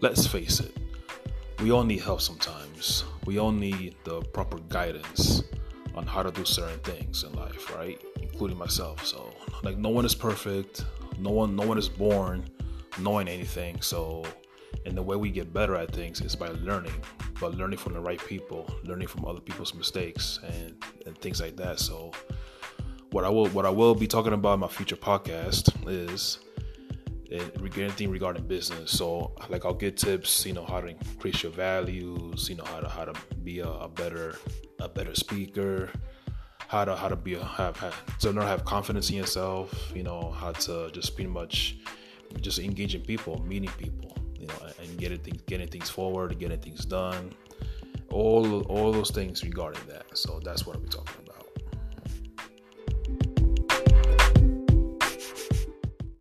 let's face it, we all need help sometimes. We all need the proper guidance on how to do certain things in life, right? Including myself. So, like, no one is perfect. No one, no one is born knowing anything. So, and the way we get better at things is by learning, but learning from the right people, learning from other people's mistakes, and and things like that. So, what I will, what I will be talking about in my future podcast is anything regarding business. So like I'll get tips, you know, how to increase your values, you know, how to how to be a, a better a better speaker, how to how to be a have, have learn to have confidence in yourself, you know, how to just pretty much just engaging people, meeting people, you know, and getting things getting things forward, getting things done. All all those things regarding that. So that's what I'll be talking about.